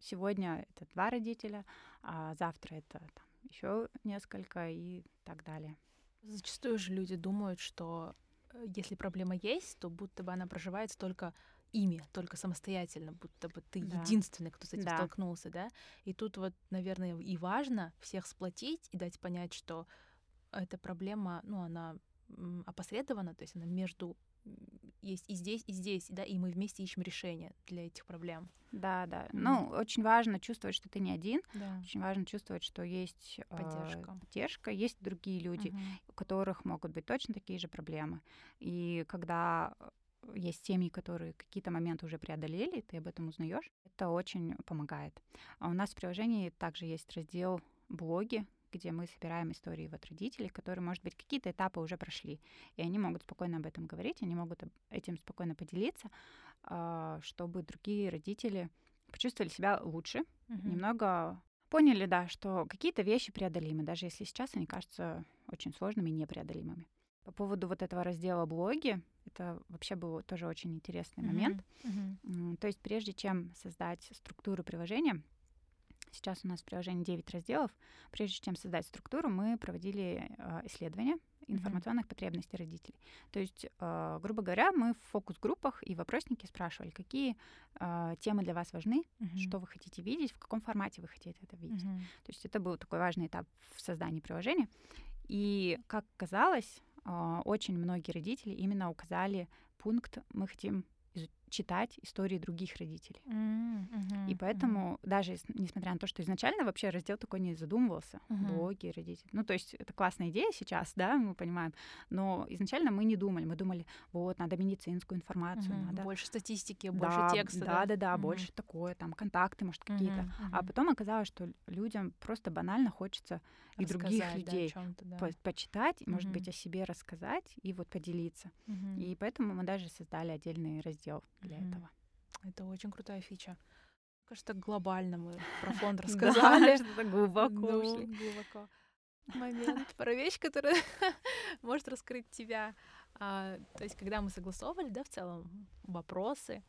сегодня это два родителя, а завтра это еще несколько и так далее. Зачастую же люди думают, что э, если проблема есть, то будто бы она проживается только ими, только самостоятельно, будто бы ты Да. единственный, кто с этим Да. столкнулся, да? И тут вот, наверное, и важно всех сплотить и дать понять, что эта проблема, ну, она опосредована, то есть она между есть и здесь, и здесь, да, и мы вместе ищем решение для этих проблем. Да, да. Мгм. Ну, очень важно чувствовать, что ты не один. Да. Очень важно чувствовать, что есть э, Поддержка. поддержка, есть другие люди, у которых могут быть точно такие же проблемы. И когда э, есть семьи, которые какие-то моменты уже преодолели, ты об этом узнаешь, это очень помогает. А у нас в приложении также есть раздел блоги, где мы собираем истории вот родителей, которые, может быть, какие-то этапы уже прошли, и они могут спокойно об этом говорить, они могут этим спокойно поделиться, а, чтобы другие родители почувствовали себя лучше, Мгм. немного поняли, да, что какие-то вещи преодолимы, даже если сейчас они кажутся очень сложными и непреодолимыми. По поводу вот этого раздела блоги, это вообще был тоже очень интересный момент. Мгм. М, То есть прежде чем создать структуру приложения, сейчас у нас в приложении 9 разделов, прежде чем создать структуру, мы проводили э, исследования информационных потребностей родителей. То есть, э, грубо говоря, мы в фокус-группах и вопросники спрашивали, какие э, темы для вас важны, Мгм. что вы хотите видеть, в каком формате вы хотите это видеть. Мгм. То есть это был такой важный этап в создании приложения. И, как казалось, а, очень многие родители именно указали пункт «мы хотим читать истории других родителей». Мгм, И поэтому, даже ес- несмотря на то, что изначально вообще раздел такой не задумывался, Мгм. блоги, родители. Ну, то есть это классная идея сейчас, да, мы понимаем, но изначально мы не думали, мы думали, вот, надо медицинскую информацию, Мгм. надо... Больше статистики, больше да, текста. Да, да, да, Мгм. больше такое, там, контакты, может, какие-то. Мгм, А потом оказалось, что людям просто банально хочется и других да, людей да. по- почитать, и, может быть, о себе рассказать и вот поделиться. Мгм. И поэтому мы даже создали отдельный раздел для Мгм. этого. Это очень крутая фича. Кажется, так глобально мы про фонд Да, рассказали. что-то глубоко Ну, ушли. глубоко. Момент про вещь, которая может раскрыть тебя. А, то есть, когда мы согласовывали, да, в целом вопросы,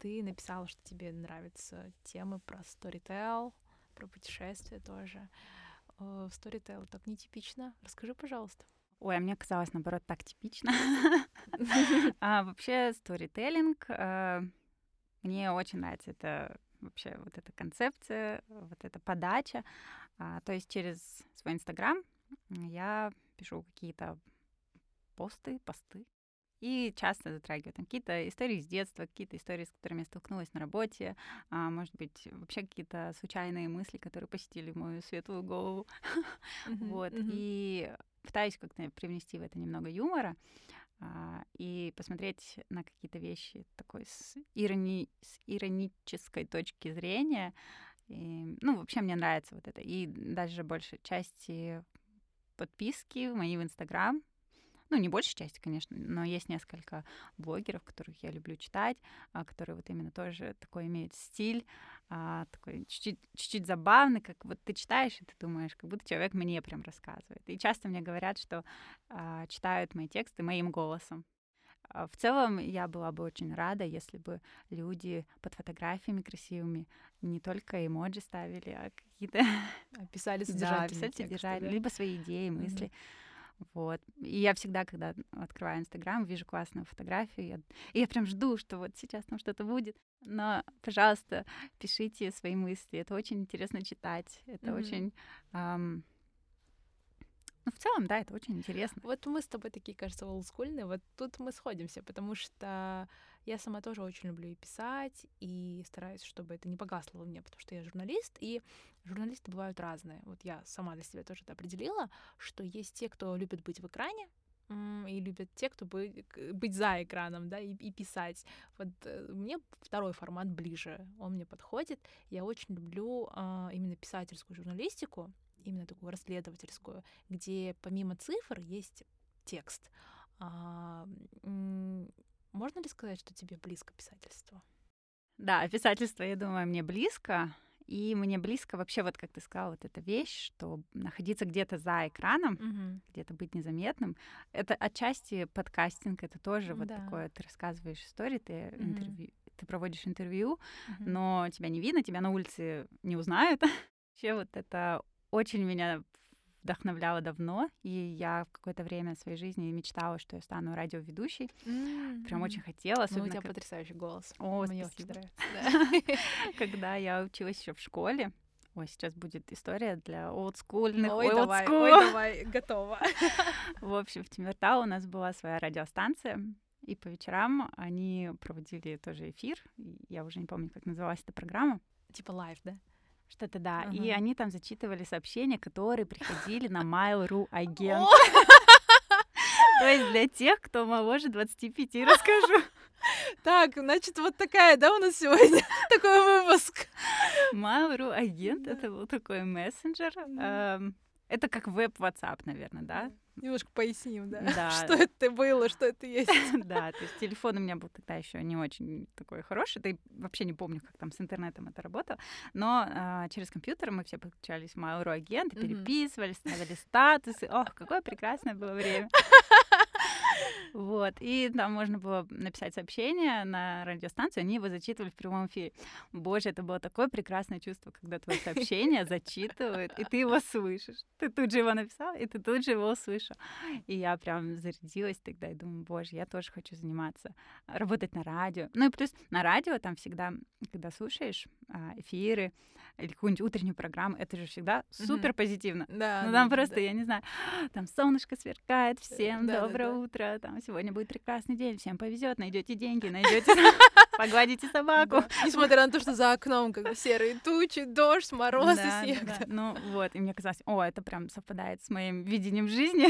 ты написала, что тебе нравятся темы про storytell, про путешествия тоже. Э, В Storytel так нетипично. Расскажи, пожалуйста. Ой, а мне казалось, наоборот, так типично. А вообще, сторителлинг, э, мне очень нравится это вообще вот эта концепция, вот эта подача. А, То есть через свой Инстаграм я пишу какие-то посты, посты, и часто затрагиваю там какие-то истории из детства, какие-то истории, с которыми я столкнулась на работе, а, может быть, вообще какие-то случайные мысли, которые посетили мою светлую голову. Вот. И пытаюсь как-то привнести в это немного юмора а, и посмотреть на какие-то вещи такой с, ирони- с иронической точки зрения. И, ну, вообще мне нравится вот это. И даже большей части подписки мои в Инстаграм. Ну, не большей части, конечно, но есть несколько блогеров, которых я люблю читать, а, которые вот именно тоже такой имеют стиль, а, такой чуть-чуть, чуть-чуть забавный, как вот ты читаешь, и ты думаешь, как будто человек мне прям рассказывает. И часто мне говорят, что а, читают мои тексты моим голосом. В целом, я была бы очень рада, если бы люди под фотографиями красивыми не только эмоджи ставили, а какие-то Писали да, содержательные писать тексты, содержательные, да? либо свои идеи, мысли. Вот. И я всегда, когда открываю Инстаграм, вижу классную фотографию, я, и я прям жду, что вот сейчас там что-то будет. Но, пожалуйста, пишите свои мысли. Это очень интересно читать. Это Мгм. очень... ам, Ну, в целом, да, это очень интересно. Вот мы с тобой такие, кажется, олдскульные. Вот тут мы сходимся, потому что я сама тоже очень люблю и писать, и стараюсь, чтобы это не погасло во мне, потому что я журналист, и журналисты бывают разные. Вот я сама для себя тоже это определила, что есть те, кто любит быть в экране, и любят те, кто бы- быть за экраном, да, и, и писать. Вот э, мне второй формат ближе, он мне подходит. Я очень люблю а, именно писательскую журналистику, именно такую расследовательскую, где помимо цифр есть текст. А, можно ли сказать, что тебе близко писательство? Да, писательство, я думаю, мне близко. И мне близко вообще, вот как ты сказала, вот эта вещь, что находиться где-то за экраном, где-то быть незаметным. Это отчасти подкастинг, это тоже вот Да. такое, ты рассказываешь истории, ты, интервью, ты проводишь интервью, Мгм. но тебя не видно, тебя на улице не узнают. Вообще вот это очень меня вдохновляло давно, и я в какое-то время своей жизни мечтала, что я стану радиоведущей. М, Прям очень хотела, Ну, у особенно тебя как- потрясающий голос. О, Мне спасибо. очень нравится. когда я училась еще в школе. Ой, сейчас будет история для олдскульных. Ой, old давай, ой, давай, готова. В общем, в Тимиртау у нас была своя радиостанция, и по вечерам они проводили тоже эфир. Я уже не помню, как называлась эта программа. Типа live, да? Что-то да. И Ага. они там зачитывали сообщения, которые приходили на Mail.ru агент. То есть для тех, кто моложе 25, расскажу. Так, значит, вот такая, да, у нас сегодня такой выпуск. Mail.ru агент это был такой мессенджер. Эм, Это как web WhatsApp, наверное, да? Немножко поясним, да. Да. Что это было, что это есть. Да, то есть телефон у меня был тогда еще не очень такой хороший, да и вообще не помню, как там с интернетом это работало, но а, через компьютер мы все подключались в Mail.ru агент, переписывались, ставили статусы. Ох, какое прекрасное было время. Вот, и там можно было написать сообщение на радиостанцию, они его зачитывали в прямом эфире. Боже, это было такое прекрасное чувство, когда твое сообщение зачитывают, и ты его слышишь. Ты тут же его написал, и ты тут же его услышал. И я прям зарядилась тогда и думаю, боже, я тоже хочу заниматься, работать на радио. Ну и плюс на радио там всегда, когда слушаешь а, эфиры или какую-нибудь утреннюю программу, это же всегда супер позитивно. Да. Ну там просто, я не знаю, там солнышко сверкает, всем да, да, доброе да. Утро, там сегодня будет прекрасный день, всем повезет, найдете деньги, найдете, погладите собаку. Несмотря на то, что за окном как бы серые тучи, дождь, мороз и снег. Ну вот, и мне казалось, о, это прям совпадает с моим видением жизни.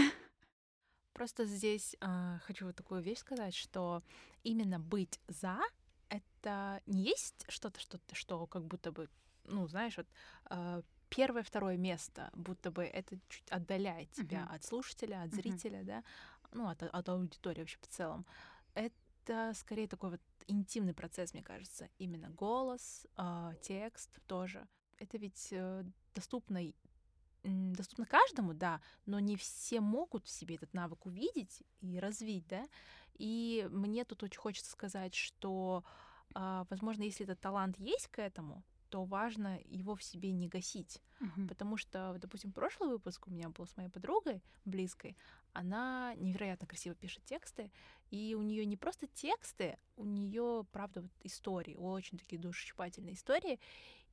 Просто здесь а, хочу вот такую вещь сказать, что именно быть за это не есть что-то, что то что как будто бы, ну, знаешь, вот а, первое, второе место, будто бы это чуть отдаляет тебя Мгм. от слушателя, от зрителя, да, ну, от, от аудитории вообще в целом. Это скорее такой вот интимный процесс, мне кажется. Именно голос, а, текст тоже. Это ведь э, доступно доступно каждому, да, но не все могут в себе этот навык увидеть и развить, да. И мне тут очень хочется сказать, что, а, возможно, если этот талант есть к этому, что важно его в себе не гасить. Мгм. Потому что, допустим, прошлый выпуск у меня был с моей подругой близкой. Она невероятно красиво пишет тексты, и у нее не просто тексты, у нее, правда, вот истории, очень такие душесчипательные истории.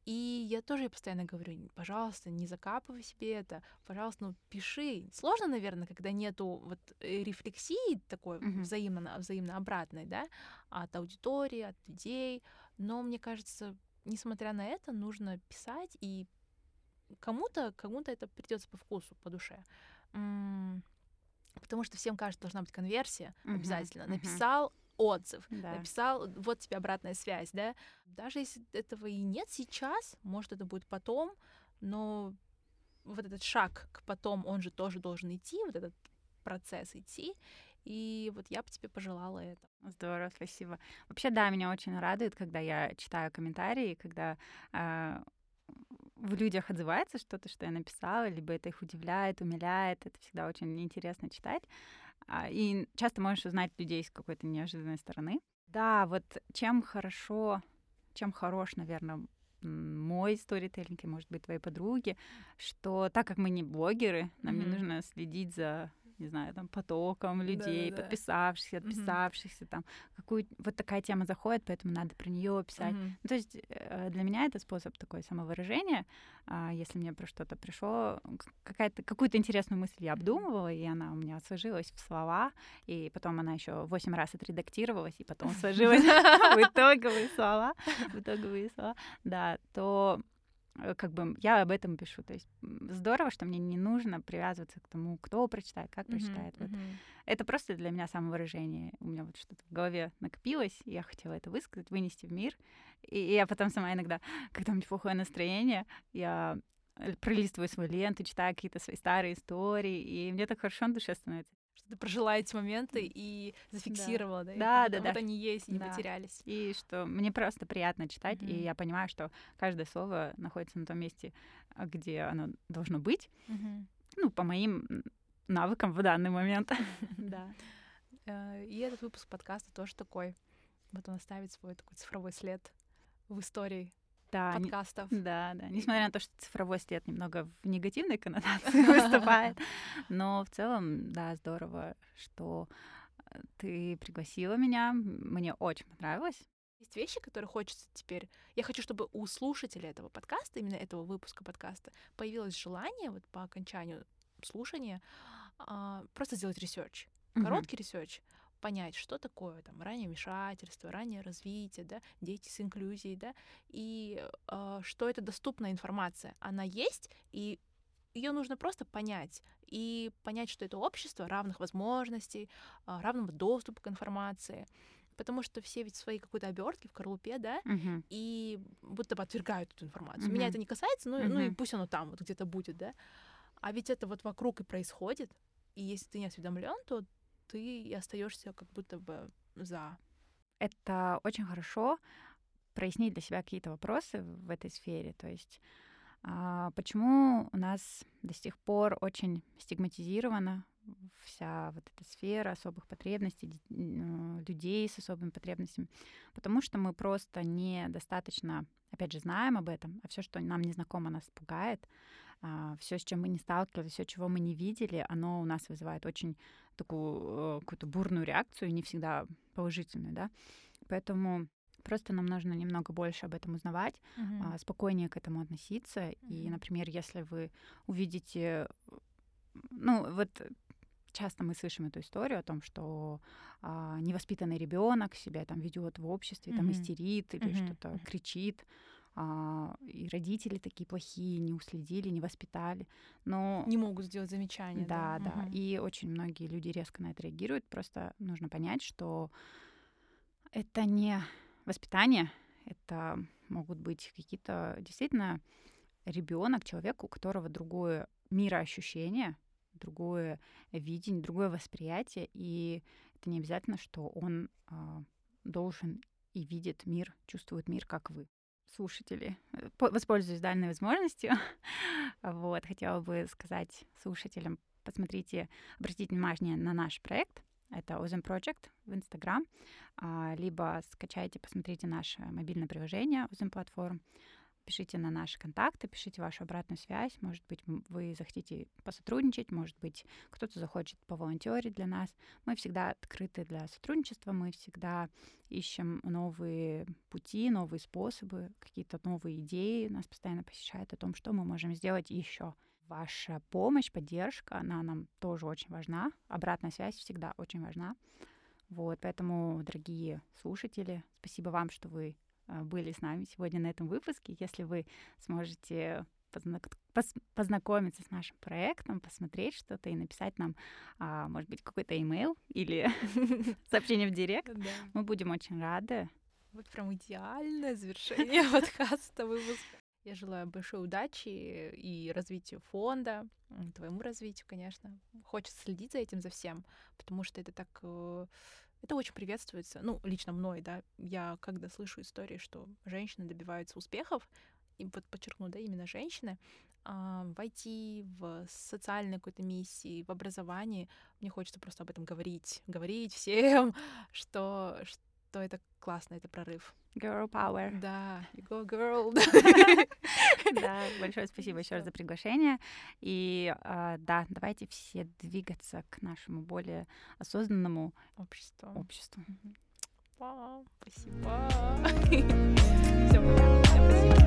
И я тоже постоянно говорю, пожалуйста, не закапывай себе это, пожалуйста, ну пиши. Сложно, наверное, когда нету вот э, рефлексии такой Мгм. взаимно, взаимно обратной, да, от аудитории, от людей. Но мне кажется, несмотря на это, нужно писать, и кому-то, кому-то это придется по вкусу, по душе. М, Потому что всем кажется, должна быть конверсия Мгм, обязательно. мгм. Написал отзыв, Да. написал, вот тебе обратная связь, да. Даже если этого и нет сейчас, может, это будет потом, но вот этот шаг к потом, он же тоже должен идти, вот этот процесс идти. И вот я бы тебе пожелала это. Здорово, спасибо. Вообще, да, меня очень радует, когда я читаю комментарии, когда а, в людях отзывается что-то, что я написала, либо это их удивляет, умиляет. Это всегда очень интересно читать. А, И часто можешь узнать людей с какой-то неожиданной стороны. Да, вот чем хорошо, чем хорош, наверное, мой сторителлинг и, может быть, твоей подруги, что так как мы не блогеры, нам не Мгм. нужно следить за не знаю, там, потоком людей, Да-да-да. подписавшихся, Мгм. отписавшихся, там, какую вот такая тема заходит, поэтому надо про нее писать. Мгм. Ну, то есть э, для меня это способ такой самовыражения. А, Если мне про что-то пришло, какая-то, какую-то интересную мысль я обдумывала, и она у меня сложилась в слова, и потом она еще восемь раз отредактировалась, и потом сложилась в итоговые слова, в итоговые слова, да, то как бы я об этом пишу. То есть здорово, что мне не нужно привязываться к тому, кто прочитает, как прочитает. Вот. мгм. Это просто для меня самовыражение. У меня вот что-то в голове накопилось, и я хотела это высказать, вынести в мир. И и я потом сама иногда, когда у меня плохое настроение, я э, пролистываю свою ленту, читаю какие-то свои старые истории, и мне так хорошо на душе становится. Что ты прожила эти моменты и зафиксировала, да? и Да, вот- да, вот да. они есть и не Да. потерялись. И что мне просто приятно читать, и Мгм. я понимаю, что каждое слово находится на том месте, где оно должно быть, Мгм. ну, по моим навыкам в данный момент. Да. Э, И этот выпуск подкаста тоже такой. Вот он оставит свой такой цифровой след в истории Да, не- подкастов. Да, да. Несмотря на то, что цифровой след немного в негативной коннотации выступает, но в целом, да, здорово, что э, ты пригласила меня. Мне очень понравилось. Есть вещи, которые хочется теперь... Я хочу, чтобы у слушателей этого подкаста, именно этого выпуска подкаста, появилось желание вот по окончанию слушания а, просто сделать research. Короткий research, понять, что такое там раннее вмешательство, раннее развитие, да, дети с инклюзией, да, и а, что это доступная информация. Она есть, и ее нужно просто понять и понять, что это общество равных возможностей, а, равного доступа к информации. Потому что все ведь в своей какой-то обертке, в корлупе, да, Мгм. и будто бы отвергают эту информацию. Меня Мгм. это не касается, ну, и- ну и пусть оно там вот где-то будет, да. А ведь это вот вокруг и происходит. И если ты не осведомлен, то ты и остаешься как будто бы за. Это очень хорошо прояснить для себя какие-то вопросы в этой сфере. То есть а, почему у нас до сих пор очень стигматизирована вся вот эта сфера особых потребностей, м, людей с особыми потребностями? Потому что мы просто недостаточно, опять же, знаем об этом, а все, что нам не знакомо, нас пугает. Все, с чем мы не сталкивались, все, чего мы не видели, оно у нас вызывает очень такую э, какую-то бурную реакцию, не всегда положительную, да. Поэтому просто нам нужно немного больше об этом узнавать, а, спокойнее к этому относиться. И, Мгм. например, если вы увидите, ну вот часто мы слышим эту историю о том, что а, невоспитанный ребенок себя там ведет в обществе, там Мгм. истерит или Мгм. что-то кричит. А, и родители такие плохие, не уследили, не воспитали. Но Не могут сделать замечания. да, да. Мгм. И очень многие люди резко на это реагируют. Просто нужно понять, что это не воспитание, это могут быть какие-то действительно ребенок, человек, у которого другое мироощущение, другое видение, другое восприятие, и это не обязательно, что он а, должен и видит мир, чувствует мир, как вы. Слушатели, э, по- воспользуюсь данной возможностью. Вот, хотела бы сказать слушателям, посмотрите, обратите внимание на наш проект. Это Ozone Project в Инстаграм. А, Либо скачайте, посмотрите наше мобильное приложение Ozone Platform. Пишите на наши контакты, пишите вашу обратную связь. Может быть, вы захотите посотрудничать, может быть, кто-то захочет поволонтерить для нас. Мы всегда открыты для сотрудничества, мы всегда ищем новые пути, новые способы, какие-то новые идеи нас постоянно посещают о том, что мы можем сделать еще. Ваша помощь, поддержка, она нам тоже очень важна. Обратная связь всегда очень важна. Вот, поэтому, дорогие слушатели, спасибо вам, что вы были с нами сегодня на этом выпуске. Если вы сможете познакомиться с нашим проектом, посмотреть что-то и написать нам, а, может быть, какой-то имейл или сообщение в директ, мы будем очень рады. Вот прям идеальное завершение подкаста выпуска. Я желаю большой удачи и развитию фонда, твоему развитию, конечно. Хочется следить за этим, за всем, потому что это так э, это очень приветствуется, ну, лично мной, да. Я когда слышу истории, что женщины добиваются успехов, и вот подчеркну, да, именно женщины, а, в IT, в социальной какой-то миссии, в образовании, мне хочется просто об этом говорить, говорить всем, что, что это классно, это прорыв. Girl power. Да, you go girl. Да, большое спасибо еще раз за приглашение. И а, да, давайте все двигаться к нашему более осознанному обществу. обществу. Спасибо. Все, пока.